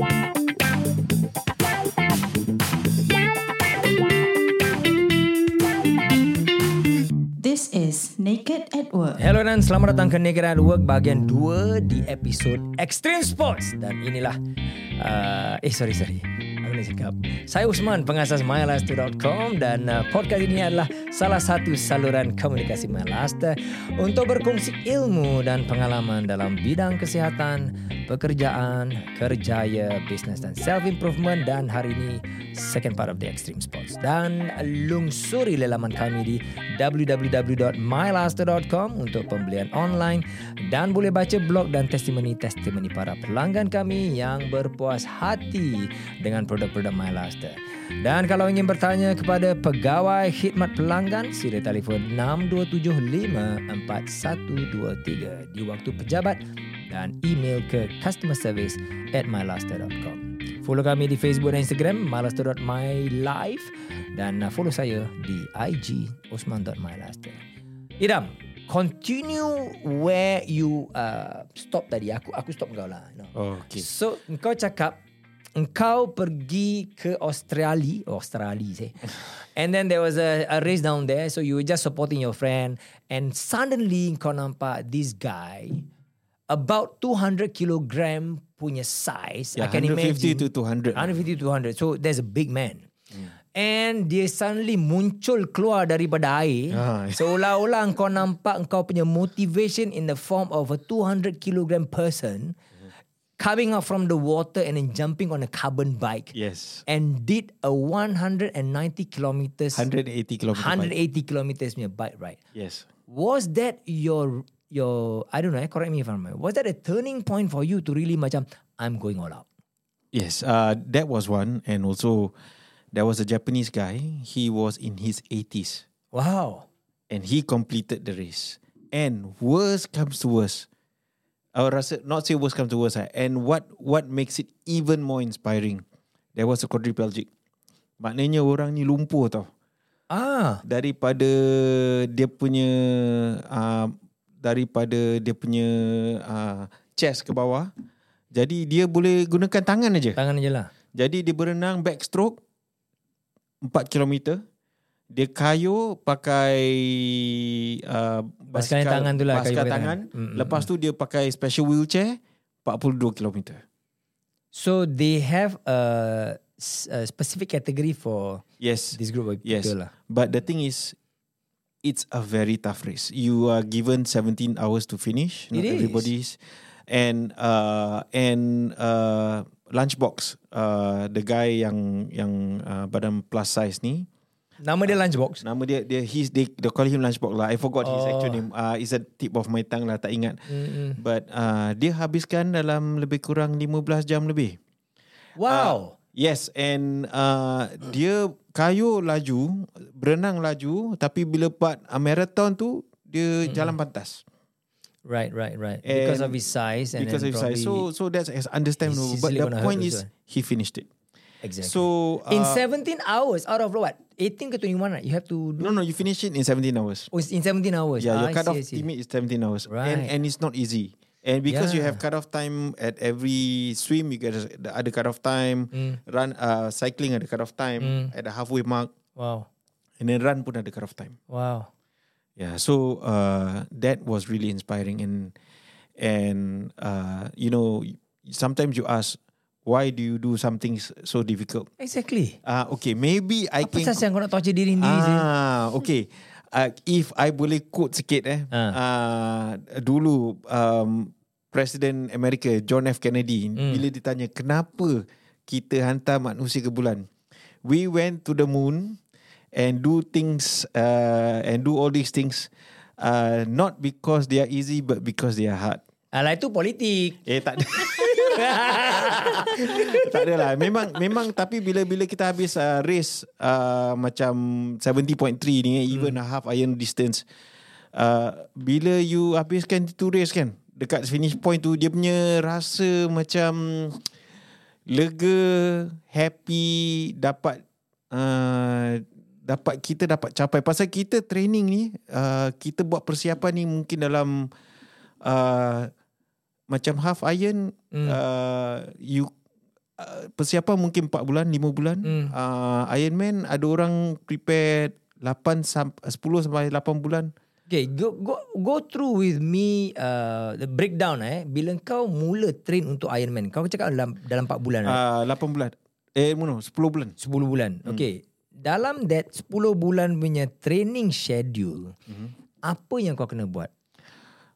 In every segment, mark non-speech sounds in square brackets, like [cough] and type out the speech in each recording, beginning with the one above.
This is Naked at Work. Hello dan selamat datang ke Naked at Work bahagian 2 di episod Extreme Sports. Dan inilah uh, eh sorry sorry. Aku nak cakap? Saya Usman pengasas mylaster.com dan uh, podcast ini adalah salah satu saluran komunikasi mylaster untuk berkongsi ilmu dan pengalaman dalam bidang kesihatan, pekerjaan, kerjaya, bisnes dan self improvement dan hari ini second part of the extreme sports dan lungsuri lelaman kami di www.mylaster.com untuk pembelian online dan boleh baca blog dan testimoni-testimoni para pelanggan kami yang berpuas hati dengan produk-produk MyLaster. Dan kalau ingin bertanya kepada pegawai khidmat pelanggan, sila telefon 62754123 di waktu pejabat dan email ke customer service at mylaster.com. Follow kami di Facebook dan Instagram mylaster.mylife dan uh, follow saya di IG osman.mylaster. Idam, continue where you uh, stop tadi. Aku aku stop kau lah. No. Oh, okay. So, engkau cakap engkau pergi ke Australia, Australia say. [laughs] And then there was a, a race down there. So you were just supporting your friend. And suddenly kau nampak this guy about 200 kilogram punya size. Yeah, I can 150 imagine. to 200. 150 to 200. So there's a big man. And dia suddenly muncul keluar daripada air. Ah. [laughs] Seolah-olah kau nampak kau punya motivation in the form of a 200 kilogram person coming out from the water and then jumping on a carbon bike. Yes. And did a 190 kilometers 180 kilometer. 180 kilometers punya bike ride. Yes. Was that your your I don't know, eh, correct me if I'm wrong. Was that a turning point for you to really macam I'm going all out? Yes. Uh, that was one. And also, there was a Japanese guy. He was in his 80s. Wow. And he completed the race. And worst comes to worst. I would rasa, not say worst comes to worst. ah. And what what makes it even more inspiring, there was a quadriplegic. Maknanya orang ni lumpuh tau. Ah, daripada dia punya uh, daripada dia punya uh, chest ke bawah. Jadi dia boleh gunakan tangan aja. tangan aja lah. Jadi dia berenang backstroke 4 km. Dia kayu pakai uh, Basikal yang tangan tu lah, kayu Basikal pakai tangan. tangan. Lepas tu dia pakai special wheelchair 42 km. So they have a, a specific category for Yes. this group of Yes. people lah. But the thing is, it's a very tough race. You are given 17 hours to finish. Not It is. everybody's. And uh, and uh, lunchbox, uh, the guy yang yang uh, badan plus size ni, Nama dia lunchbox. nama dia dia he's they, they call him lunchbox lah. I forgot his Oh. actual name. Uh, it's a tip of my tongue lah, tak ingat. Mm-mm. But uh, dia habiskan dalam lebih kurang 15 jam lebih. Wow. Yes, and uh, dia kayu laju, berenang laju, tapi bila part uh, marathon tu dia Hmm. jalan pantas. right, right, right. Because and of his size and because of his size. So so that's as understandable. he's But the point is he finished it. exactly. So uh, in 17 hours out of what? 18 ke 21 right? You have to do no no you finish it in 17 hours. oh, it's in 17 hours. Yeah, Ah, your cut off limit is 17 hours, Right. and and it's not easy. And because you have cut off time at every swim, you get the other cut off time. Mm. Run uh, cycling at the cut off time Mm. at the halfway mark, Wow. and then run pun ada cut off time. Wow. Yeah, so uh, that was really inspiring, and and uh, you know sometimes you ask why do you do something so difficult? Exactly. Ah, okay, maybe I Apa can. sahaja yang kau nak torture diri sendiri sih? Ah, okay. Uh, if I boleh quote sikit eh, Ah. uh, dulu um, Presiden Amerika John F Kennedy Hmm. bila ditanya kenapa kita hantar manusia ke bulan, we went to the moon and do things uh, and do all these things uh, not because they are easy but because they are hard. Alah itu politik. Eh tak ada. [laughs] [laughs] tak ada lah. Memang memang tapi bila bila kita habis uh, race uh, macam 70.3 ni eh, even a half iron distance uh, bila you habiskan itu race kan dekat finish point tu dia punya rasa macam lega, happy, dapat uh, dapat kita dapat capai pasal kita training ni uh, kita buat persiapan ni mungkin dalam uh, macam half iron Hmm. uh, you uh, persiapan mungkin 4 bulan, 5 bulan. Hmm. Uh, Ironman ada orang prepare 8 sam- 10 sampai 8 bulan. Okay, go go go through with me uh, the breakdown eh. Bila kau mula train untuk Ironman, kau cakap dalam dalam 4 bulan, right? Uh, 8 bulan. Eh, no, 10 bulan. 10 bulan. Okay. Dalam that 10 bulan punya training schedule, apa yang kau kena buat?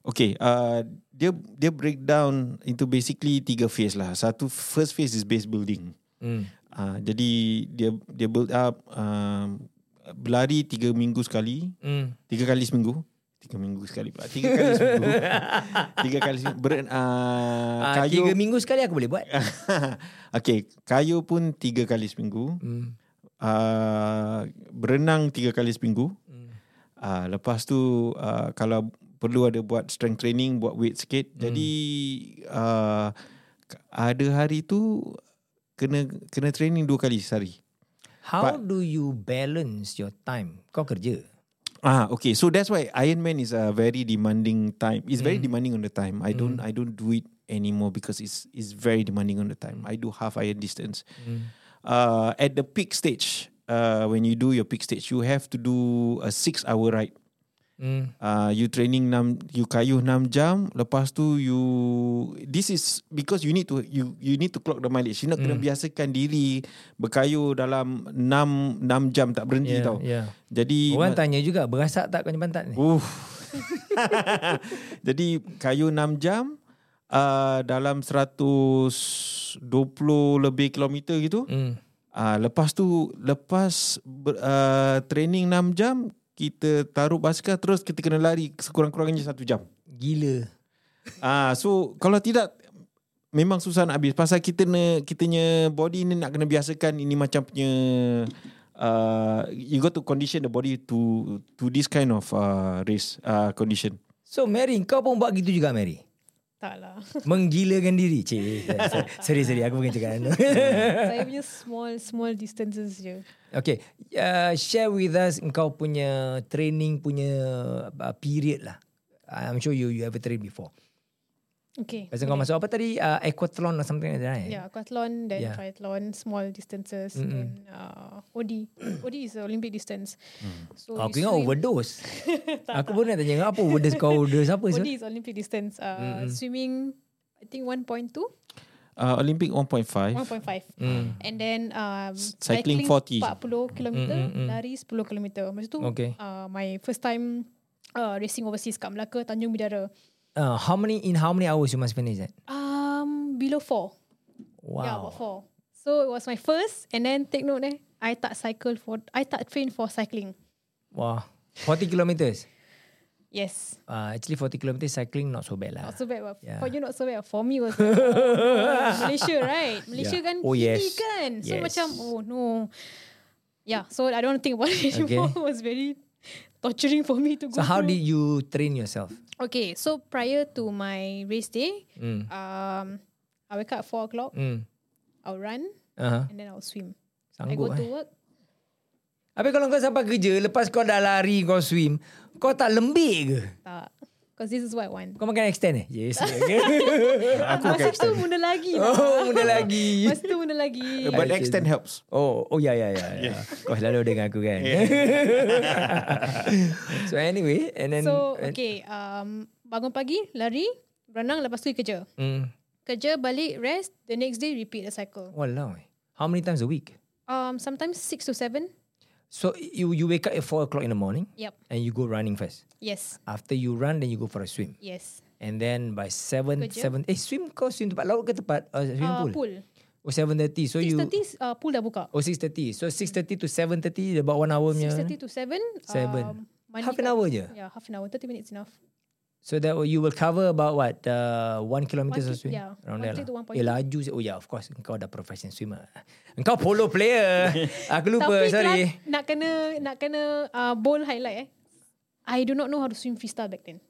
Okay, uh, dia dia breakdown into basically tiga phase lah. Satu first phase is base building. Hmm. Uh, jadi dia dia build up um, berlari tiga minggu sekali, Hmm. tiga kali seminggu. Tiga minggu sekali pula. Tiga kali seminggu. [laughs] tiga kali seminggu. Ber, uh, Uh, kayu. tiga minggu sekali aku boleh buat. [laughs] okay, kayu pun tiga kali seminggu. Hmm. Uh, berenang tiga kali seminggu. Hmm. Uh, lepas tu uh, kalau perlu ada buat strength training, buat weight sikit. Hmm. Jadi uh, ada hari tu kena kena training dua kali sehari. How do you balance your time? Kau kerja. Ah, okay. So that's why Ironman is a very demanding time. It's Hmm. very demanding on the time. I don't I don't do it anymore because it's it's very demanding on the time. I do half iron distance. Hmm. Uh, at the peak stage, uh, when you do your peak stage, you have to do a six hour ride. Hmm. Uh, you training 6 you kayuh 6 jam lepas tu you this is because you need to you you need to clock the mileage you nak kena biasakan diri berkayuh dalam 6 6 jam tak berhenti Yeah, tau yeah. jadi Orang tanya juga berasak tak kau pantat ni? Uh. [laughs] Jadi kayu 6 jam uh, dalam 120 lebih kilometer gitu. Hmm. Uh, lepas tu lepas ber, uh, training 6 jam kita taruh basikal terus kita kena lari sekurang-kurangnya 1 jam. Gila. Ah uh, so kalau tidak memang susah nak habis pasal kita ne kitanya body ni nak kena biasakan ini macam punya uh, you got to condition the body to to this kind of uh, race uh, condition. So Mary, kau pun buat gitu juga Mary? Tak lah. [laughs] Menggilakan diri. Cik, sorry, sorry. Aku bukan cakap. [laughs] Saya punya small small distances je. okay. Uh, share with us kau punya training punya uh, period lah. I'm sure you you ever train before. Okay. Pasal kau masuk apa tadi? Uh, aquathlon or something like that, right? Yeah, aquathlon, then Yeah. triathlon, small distances, Mm-mm. then uh, OD. [clears throat] OD is Olympic distance. So Aku ingat overdose. [laughs] Aku pun nak tanya apa overdose kau overdose apa? OD So? is Olympic distance. Uh, Swimming, I think 1.2, Uh, Olympic 1.5. 1.5. Mm. And then um, Cycling 40. 40 km, Mm, mm, mm. lari 10 km. Masa tu Okay. uh, my first time uh, racing overseas kat Melaka, Tanjung Bidara. Uh, how many in how many hours you must finish that? Um, below 4. Wow. Yeah, about four. So it was my first, and then take note eh, I tak cycle for, I tak train for cycling. Wow. 40 kilometers. Yes, Uh, actually 40 kilometers cycling not so bad lah. not so bad. But Yeah. For you not so bad. For me was [laughs] Malaysia, right? Malaysia Yeah. kan Oh, yes. kan. So Yes. macam oh no. Yeah, so I don't think about it anymore. [laughs] it was very torturing for me to go. So how through. did you train yourself? Okay, so prior to my race day, Mm. um, I wake up at four o'clock. Mm. I'll run Uh-huh. and then I'll swim. I Sanggup go eh. to work. Habis kalau kau sampai kerja, lepas kau dah lari, kau swim, kau tak lembik ke? Tak. Because this is what I want. Kau makan extend eh? Yes. [laughs] Aku akan Masa tu extend. muna lagi lah. oh, benda lagi. Masa tu muna lagi. But I see. extend helps. Oh, oh ya ya ya. ya. Kau selalu dengan aku kan. [laughs] so anyway, and then So, okay. Um, bangun pagi, lari, berenang, lepas tu kerja. Mm. Kerja, balik, rest. The next day, repeat the cycle. Walao. eh. How many times a week? Um, sometimes six to seven. So you you wake up at 4 o'clock in the morning Yep. and you go running first. Yes. After you run, then you go for a swim. Yes. And then by 7, Kerja. 7, eh swim kau swim tempat laut ke tempat uh, swimming Uh, pool? pool. Oh 7.30. So you... 6.30 uh, pool dah buka. Oh 6.30. So 6.30 to 7.30 about one hour punya. 6.30 to 7. Seven. Um, Half an hour je? Yeah, half an hour. 30 minutes enough. So that you will cover about what? Uh, one kilometer One of swim? yeah, Around one there lah. 1.2. Eh laju. je. Oh yeah, of course. Engkau dah professional swimmer. Engkau polo player. [laughs] Aku lupa, Tapi sorry. Kelas, nak kena nak kena uh, bold highlight eh. I do not know how to swim freestyle back then.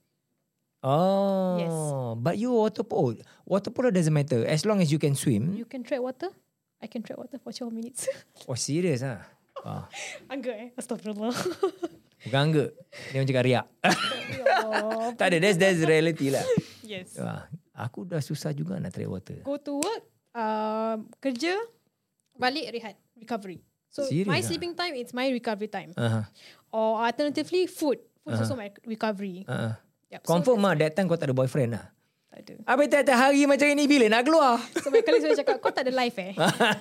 Oh. Yes. But you water polo. Water polo doesn't matter. As long as you can swim. You can tread water. I can tread water for 12 minutes. Oh serious ah. [laughs] Ah. Angga eh. Astagfirullah. [laughs] Bukan angga. Dia macam riak. [laughs] oh, tak ada. That's, that's reality lah. yes. Ah, aku dah susah juga nak tread water. Go to work. uh, kerja, balik rehat, recovery. So Serious my ah? sleeping time it's my recovery time. Uh-huh. Or alternatively food. Food is also my recovery. Uh-huh. Yep. Confirm mah that time kau tak ada boyfriend lah. So, ada. Habis tiap-tiap hari macam ini bila nak keluar? So my colleagues selalu cakap, kau tak ada life eh?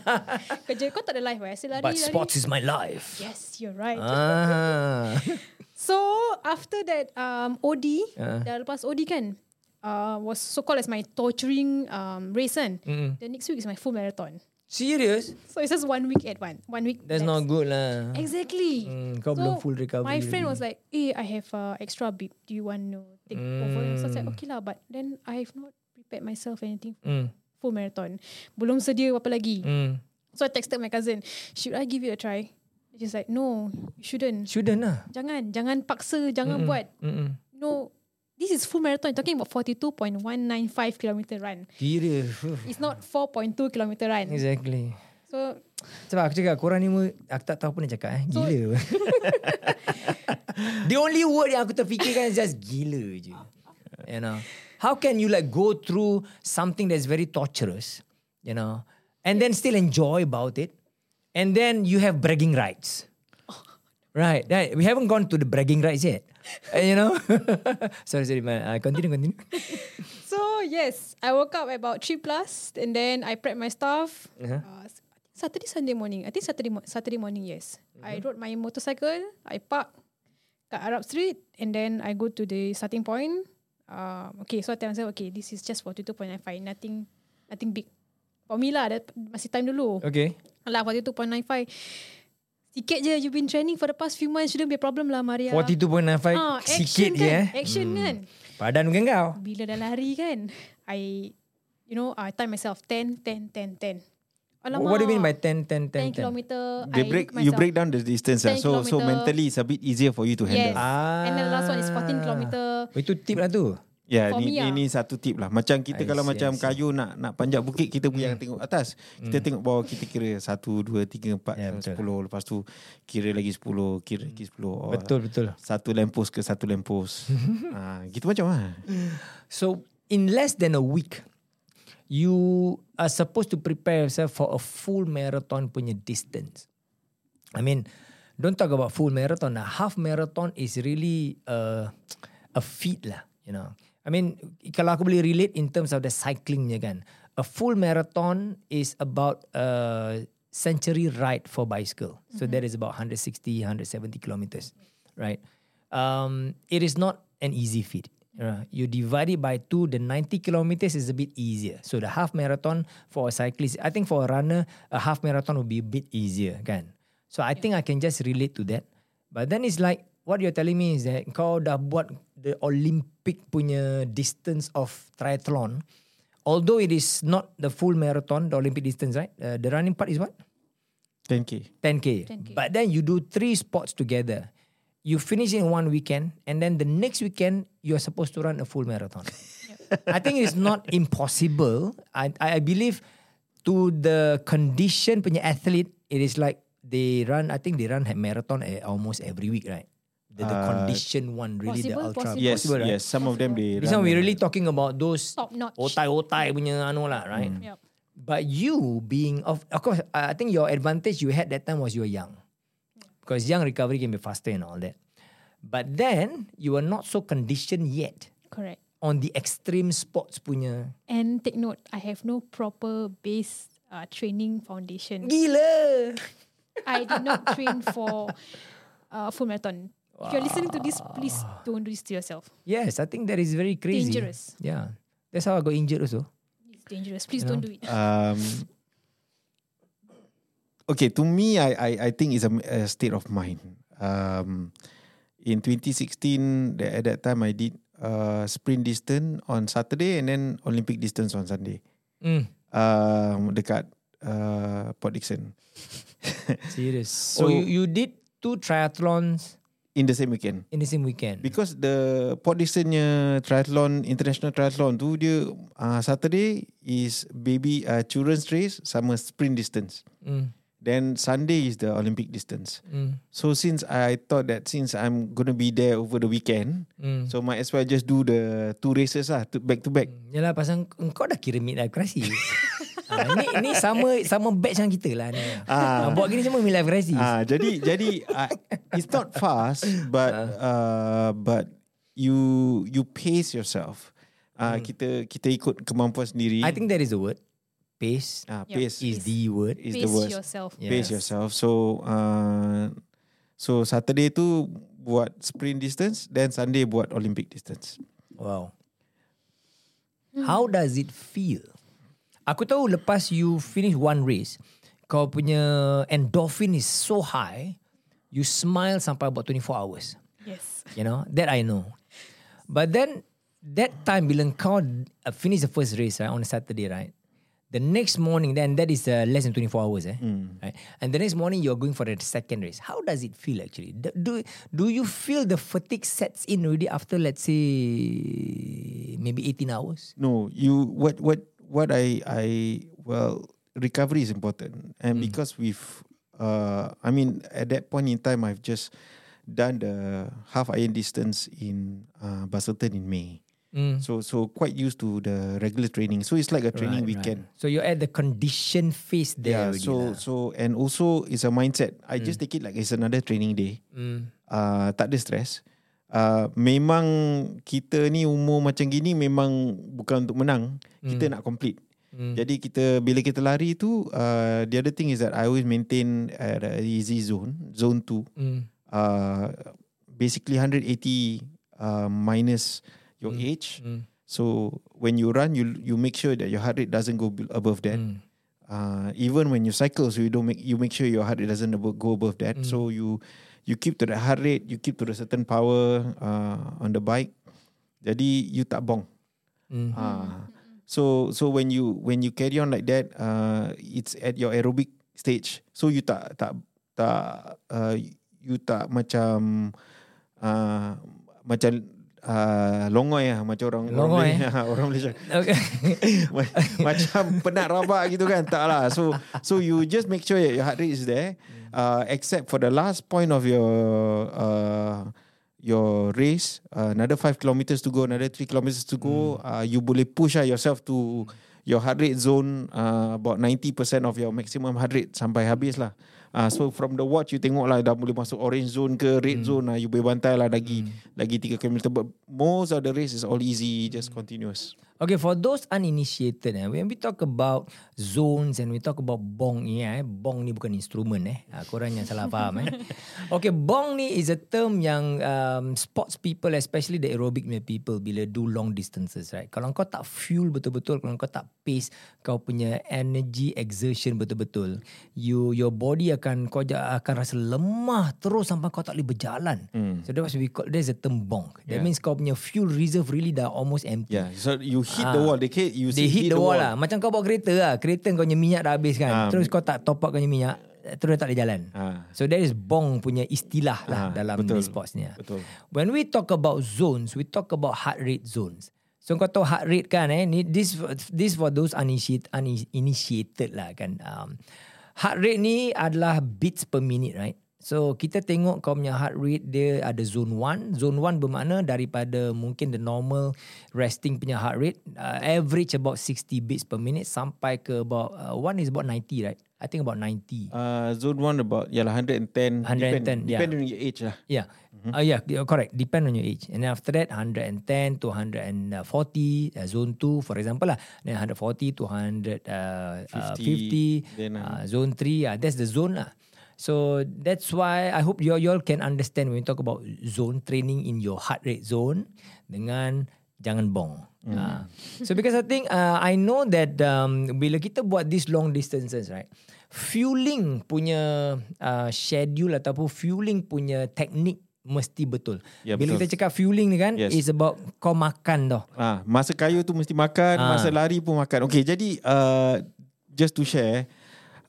[laughs] Kerja kau tak ada life eh? Lari, But lari. sports is my life. Yes, you're right. Ah. [laughs] So after that um, OD, Ah. dah lepas OD kan, uh, was so called as my torturing um, race kan. Mm-mm. The next week is my full marathon. Serious? So it's just one week at one. One week. That's less. not good lah. Exactly. Hmm, kau belum full recovery My friend was like, "Hey, I have uh, extra bib. Do you want to take over?" So I was like, Mm. "Okay lah, but then I have not prepared myself anything for Hmm. full marathon. Belum sedia apa lagi." Hmm. So I texted my cousin, "Should I give it a try?" She's like, "No, you shouldn't. Shouldn't lah. Jangan, jangan paksa, jangan buat. Mm-mm. No, this is full marathon. Talking about 42.195 kilometer run. Kira. It's not 4.2 kilometer run. Exactly. So Sebab aku cakap korang ni aku tak tahu apa nak cakap eh. So- Gila. [laughs] [laughs] The only word yang aku terfikirkan is just gila je. You know. How can you like go through something that's very torturous, you know, and then still enjoy about it, and then you have bragging rights. Right, right. We haven't gone to the bragging rights yet. Uh, you know. [laughs] sorry, sorry, man. Uh, continue, continue. [laughs] So yes, I woke up about three plus, and then I prepped my stuff. Uh-huh. Uh, Saturday, Sunday morning. I think Saturday, Saturday morning. Yes, I rode my motorcycle. I park kat Arab Street, and then I go to the starting point. Uh, okay, so I tell myself, okay, this is just nine five. Nothing, nothing big. For me lah, ada masih time dulu. Okay. Lah, nine five. Sikit je, you've been training for the past few months. Shouldn't be a problem lah, Maria. 42.95 Ah, sikit action je kan? eh. Action kan? Padan bukan kau. bila dah lari kan I you know I time myself 10 10 10 10 Alamak What do you mean by 10, 10, 10, 10? 10 kilometer They I break look you myself. break down the distance lah. 10 So so kilometer. mentally it's a bit easier for you to Yes handle. Ah. And then the last one is 14 kilometer Oh, itu tip lah tu. Ya, For ni, ni, lah. ni satu tip lah. Macam kita I kalau see, macam see. kayu nak nak panjat bukit, kita Hmm. yang tengok atas. Kita tengok bawah, kita kira satu, dua, tiga, empat, Ya, yeah, betul. sepuluh. Lepas tu kira lagi sepuluh, kira lagi sepuluh. Oh, Betul, betul. Satu lampus ke satu lampus. [laughs] ha, gitu macam lah. So, in less than a week, you are supposed to prepare yourself for a full marathon punya distance. I mean, don't talk about full marathon. A half marathon is really a, a feat lah, you know. I mean, kalau aku boleh relate in terms of the cyclingnya kan. A full marathon is about a century ride for bicycle. So that is about 160, 170 kilometers, right? Um, it is not an easy feat. You, know, you divide it by two, the 90 kilometers is a bit easier. So the half marathon for a cyclist, I think for a runner, a half marathon will be a bit easier, kan? So I think I can just relate to that. But then it's like, what you're telling me is that kau dah buat the Olympic punya distance of triathlon. Although it is not the full marathon, the Olympic distance, right? Uh, the running part is what? 10K. 10K. 10K. But then you do three sports together. You finish in one weekend, and then the next weekend you're supposed to run a full marathon. I think it's not impossible. I I believe to the condition punya athlete, it is like they run. I think they run a marathon almost every week, right? The, the Uh, condition one, really the ultra. possible. Yes, possible, right? yes. Some of them they This run, one we're uh, really talking about those top notch otai-otai punya anu lah, right? Yep. But you being of of course, I I think your advantage you had that time was you were young, because young recovery can be faster and all that. But then you were not so conditioned yet correct on the extreme sports punya. and take note I have no proper base uh, training foundation Gila. I did not train for uh, full marathon if you're listening to this please don't do this to yourself Yes, I think that is very crazy. Dangerous. Yeah, that's how I got injured also. it's dangerous please don't do it Um, okay, to me, I I, I think it's a, a state of mind. Um, in 2016, the, at that time, I did uh, sprint distance on Saturday and then Olympic distance on Sunday. Mm, Um, dekat uh, Port Dickson [laughs] serious. So- So you, you did two triathlons in the same weekend. in the same weekend. Because the Port Dicksonnya triathlon, international triathlon tu dia uh, Saturday is baby uh, children's race sama sprint distance. Mm, Then Sunday is the Olympic distance. mm, So since I thought that since I'm gonna be there over the weekend, mm. so might as well just do the two races lah, to back to back. Hmm, Yalah pasal engkau dah kira midlife crisis. [laughs] Ah, ni ni sama sama batch dengan kita lah ni. Ah. Buat gini semua midlife crisis. Ah, jadi jadi uh, it's not fast, but uh, but you you pace yourself. Uh, Kita kita ikut kemampuan sendiri. I think that is the word. Pace uh, Yep. pace is the word. is Pace the word. yourself. Yeah. Pace Yes. yourself. So uh, so Saturday tu buat sprint distance, then Sunday buat Olympic distance. Wow. How does it feel? Aku tahu lepas you finish one race, kau punya endorphin is so high, you smile sampai about 24 hours. Yes. You know, that I know. But then, that time bila kau uh, finish the first race right, on a Saturday, right? The next morning, then that is uh, less than 24 hours, eh? Right? And the next morning, you're going for the second race. How does it feel actually? Do, do, you feel the fatigue sets in already after, let's say, maybe 18 hours? No, you what what what I I well recovery is important, and Hmm. because we've uh I mean at that point in time I've just done the half iron distance in uh Basselton in May, Mm. so so quite used to the regular training. So it's like a training Right, weekend. right. So you're at the condition phase there Yeah. So lah. so and also it's a mindset. I just take it like it's another training day. Mm. Uh, tak ada stress. Uh, memang kita ni umur macam gini memang bukan untuk menang. Kita nak complete. Mm. Jadi kita bila kita lari tu uh, the other thing is that I always maintain at a easy zone, zone 2. Mm. Uh, basically 180 uh, minus your age. Mm. So when you run you you make sure that your heart rate doesn't go above that. Mm. Uh, even when you cycle so you don't make you make sure your heart rate doesn't go above that. So you you keep to the heart rate, you keep to the certain power uh, on the bike. Jadi you tak bong. Mm. Ah, so so when you when you carry on like that, uh, it's at your aerobic stage. So you tak tak tak uh, you tak macam uh, macam uh, longoi lah macam orang Longoi, orang Malaysia, [laughs] orang Malaysia. Okay. [laughs] Ma- macam penat rabak gitu kan? Tak lah. So so you just make sure your heart rate is there uh, except for the last point of your uh, your race uh, another 5 kilometers to go another 3 kilometers to go uh, you boleh push lah yourself to your heart rate zone uh, about 90% of your maximum heart rate sampai habis lah Uh, so from the watch you tengok lah dah boleh masuk orange zone ke red zone lah you boleh bantai lah lagi lagi 3 km but most of the race is all easy just continuous Okay, for those uninitiated, eh, when we talk about zones and we talk about bong ni, eh, bong ni bukan instrumen eh. Ha, korang yang salah faham eh. [laughs] Okay, bong ni is a term yang um, sports people, especially the aerobic people, bila do long distances, right? Kalau kau tak fuel betul-betul, kalau kau tak pace, kau punya energy exertion betul-betul, you your body akan kau ja- akan rasa lemah terus sampai kau tak boleh berjalan. So that's what we call there's a term bong. That Yeah. means kau punya fuel reserve really dah almost empty. Yeah, so you hit the wall. They hit, you They see, hit the wall lah Macam kau bawa kereta lah Kereta kau punya minyak dah habis kan Ah, Terus kau tak top up kau punya minyak Terus tak boleh jalan Ah. So that is bong punya istilah lah Ah, Dalam betul. sports ni. Betul. When we talk about zones We talk about heart rate zones So kau tahu heart rate kan eh This this for those uninitiated, uninitiated lah kan um, Heart rate ni adalah beats per minute right So kita tengok kau punya heart rate dia ada zone 1. Zone 1 bermakna daripada mungkin the normal resting punya heart rate uh, average about 60 beats per minute sampai ke about uh, one is about 90 right? I think about 90. Uh, zone 1 about yeah, lah, 110. 110, depend, yeah. Depend on your age lah. Yeah. Uh, yeah, correct. Depend on your age. And then after that, 110 to 140, uh, zone 2, for example lah. Then 140 to 100, uh, 50, uh, 50 then, uh, zone 3, uh, that's the zone lah. So that's why I hope you all can understand when we talk about zone training in your heart rate zone dengan jangan bong. Mm. Uh, so because I think uh, I know that um, bila kita buat these long distances right, fueling punya uh, schedule ataupun fueling punya teknik mesti betul. Ya, bila betul. kita cakap fueling ni kan, Yes. is about kau makan tau. Ah, masa kayu tu mesti makan, Ah. masa lari pun makan. Okay, jadi uh, just to share,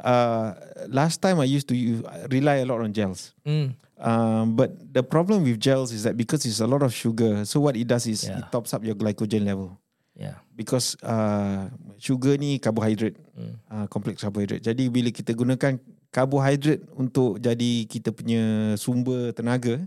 uh, last time I used to use, rely a lot on gels. Hmm. Um, but the problem with gels is that because it's a lot of sugar, so what it does is Yeah. it tops up your glycogen level. Yeah. Because uh, sugar ni carbohydrate, Hmm. uh, complex carbohydrate. Jadi bila kita gunakan carbohydrate untuk jadi kita punya sumber tenaga,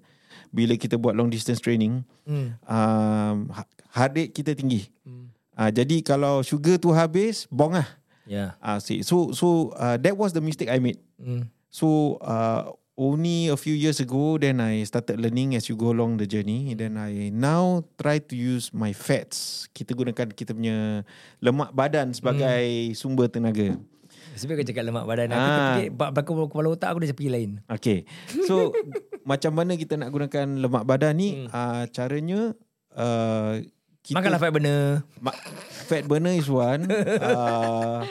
bila kita buat long distance training, Hmm. um, ha- heart rate kita tinggi. Hmm. Uh, jadi kalau sugar tu habis, bong lah. Yeah. Uh, see, so so uh, that was the mistake I made. Mm. So uh, only a few years ago, then I started learning as you go along the journey. Then I now try to use my fats. Kita gunakan kita punya lemak badan sebagai sumber tenaga. Sebab kau cakap lemak badan aku Ah. bak belakang kepala otak aku dah pergi lain. Okay. So [laughs] macam mana kita nak gunakan lemak badan ni? Hmm. Uh, caranya uh, kita Makanlah fat burner. Ma- fat burner is one. [laughs] Uh,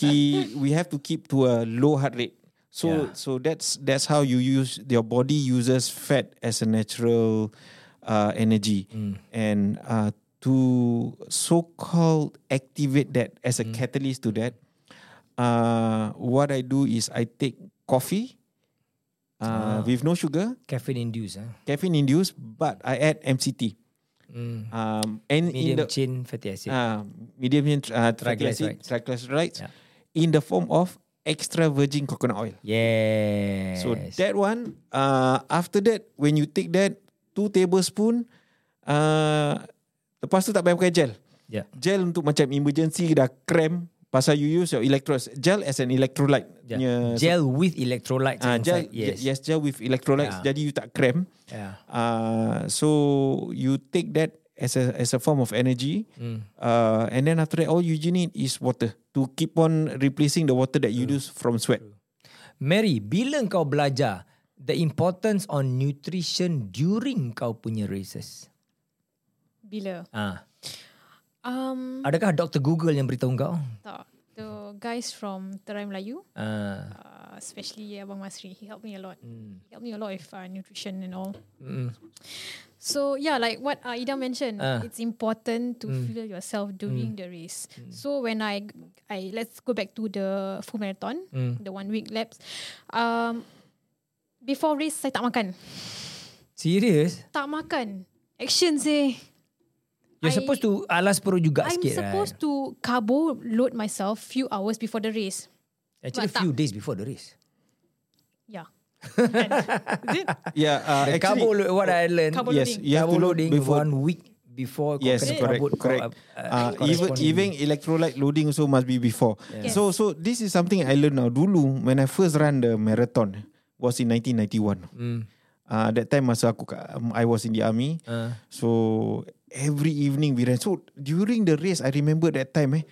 key, we have to keep to a low heart rate. So Yeah. so that's that's how you use your body uses fat as a natural uh, energy, Mm. and uh, to so called activate that as a catalyst to that. Uh, what I do is I take coffee uh, Ah. with no sugar, Caffeine induced. Ah. caffeine induced, but I add MCT. Mm. Um, and in Medium the chain fatty acid. uh, medium chain uh, fatty acid, Triglycerides. triglycerides Yeah. in the form of extra virgin coconut oil. Yes. So that one, uh, after that, when you take that two tablespoon, uh, lepas tu tak payah pakai gel. Yeah. Gel untuk macam emergency dah cramp pasal you use your electrolytes. Gel as an electrolyte. Yeah. Gel with electrolytes Ah, gel. Yes. yes, gel with electrolytes. Yeah. Jadi you tak cramp. Yeah. Uh, so you take that as a as a form of energy. Mm. Uh, and then after that, all you need is water to keep on replacing the water that you lose from sweat. Mary, bila kau belajar the importance on nutrition during kau punya races? Bila? Ah, Um, adakah Dr. Google yang beritahu kau? tak. The guys from Terai Melayu, Ah. uh, especially Abang Masri, he helped me a lot. Mm. He helped me a lot with uh, nutrition and all. Mm. So yeah, like what uh, Ida mentioned, Ah. it's important to Mm. feel yourself during the race. So when I, I let's go back to the full marathon, Mm. the one week laps. Um, before race saya tak makan, Serius? tak makan. Action sih. You're I- supposed to alas perut juga I'm sikit supposed right? to carbo load myself few hours before the race. Actually but few days before the race. Yeah. Is it? Yeah, uh, The carbo load, what I learned, Carbo yes, loading. you have carbo to loading before. one week before Yes, correct, correct. uh, Uh, even corresponding. even electrolyte loading also must be before. Yes. So so this is something I learned now. Dulu when I first run the marathon was in 1991. Mm. Uh, that time masa aku um, I was in the army. Uh, So every evening we ran. So during the race I remember that time eh.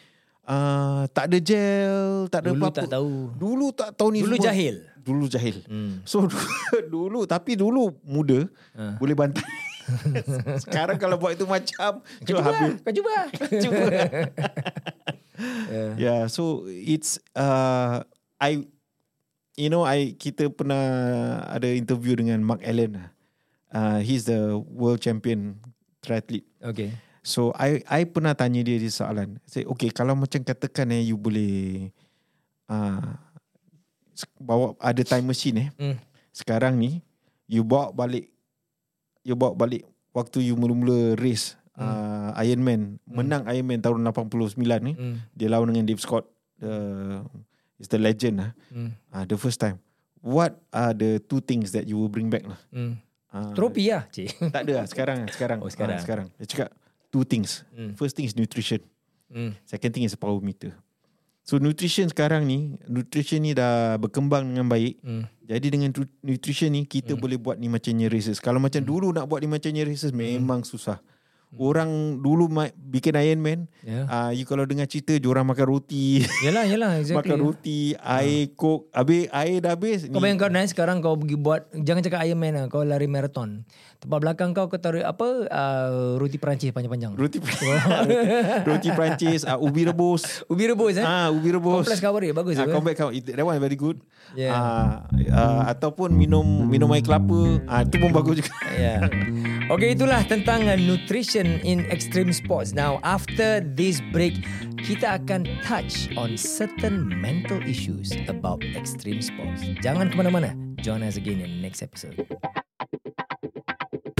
Uh, tak ada gel, tak ada Dulu apa-apa. tak tahu. Dulu tak tahu ni Dulu semua. jahil. Dulu jahil. Hmm. So [laughs] dulu tapi dulu muda Ah. boleh bantai. [laughs] Sekarang kalau buat itu macam Kau cuba, habis. kau cuba. [laughs] Cuba. yeah. Yeah, so it's uh I you know I kita pernah ada interview dengan Mark Allen. Uh he's the world champion triathlete. Okay. So I I pernah tanya dia di soalan. Say okay kalau macam katakan eh you boleh uh bawa ada time machine eh. Mm. Sekarang ni you bawa balik you bawa balik waktu you mula-mula race uh, Ironman menang Ironman tahun 89 ni Mm. dia lawan dengan Dave Scott the is the legend lah Mm. uh, the first time what are the two things that you will bring back lah Mm. Uh, Tropi lah, cik. tak ada lah sekarang sekarang. Oh, sekarang. Ah, sekarang. Dia cakap two things. Mm. first thing is nutrition. Mm. second thing is power meter. So nutrition sekarang ni nutrition ni dah berkembang dengan baik. Mm. jadi dengan nutrition ni kita boleh buat ni macamnya races. Kalau macam dulu nak buat ni macamnya races memang susah orang dulu ma- bikin Ironman Yeah. uh, you kalau dengar cerita diorang makan roti Yalah, yalah. [laughs] Exactly. makan roti, air coke, habis air dah habis. Kau bayangkan Nai sekarang kau pergi buat jangan cakap Ironman lah, kau lari marathon. Tempat belakang kau kau taruh apa uh, roti Perancis panjang-panjang. roti [laughs] roti Perancis, uh, ubi rebus. Ubi rebus eh. Ah, ubi rebus. Cover dia bagus Ah, eh. combat cover. That one very good. Yeah. Ah, ah, ataupun minum minum air kelapa. Ah, itu pun bagus juga. Yeah. [laughs] Okay, itulah tentang uh, nutrition in extreme sports. Now, after this break, kita akan touch on certain mental issues about extreme sports. Jangan ke mana-mana. Join us again in the next episode.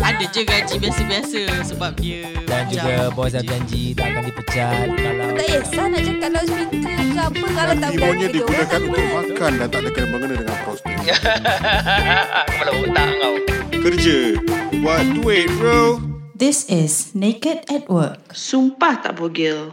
Ada je gaji biasa-biasa sebab dia Dan juga bos dah janji tak akan dipecat kalau Tak kisah nak cakap kalau hospital ke apa Kalau tak Imunnya berani digunakan untuk makan dan tak ada kena mengena dengan prostit. [laughs] Kepala otak kau. Kerja. Buat duit bro. This is Naked at Work. Sumpah tak bogel.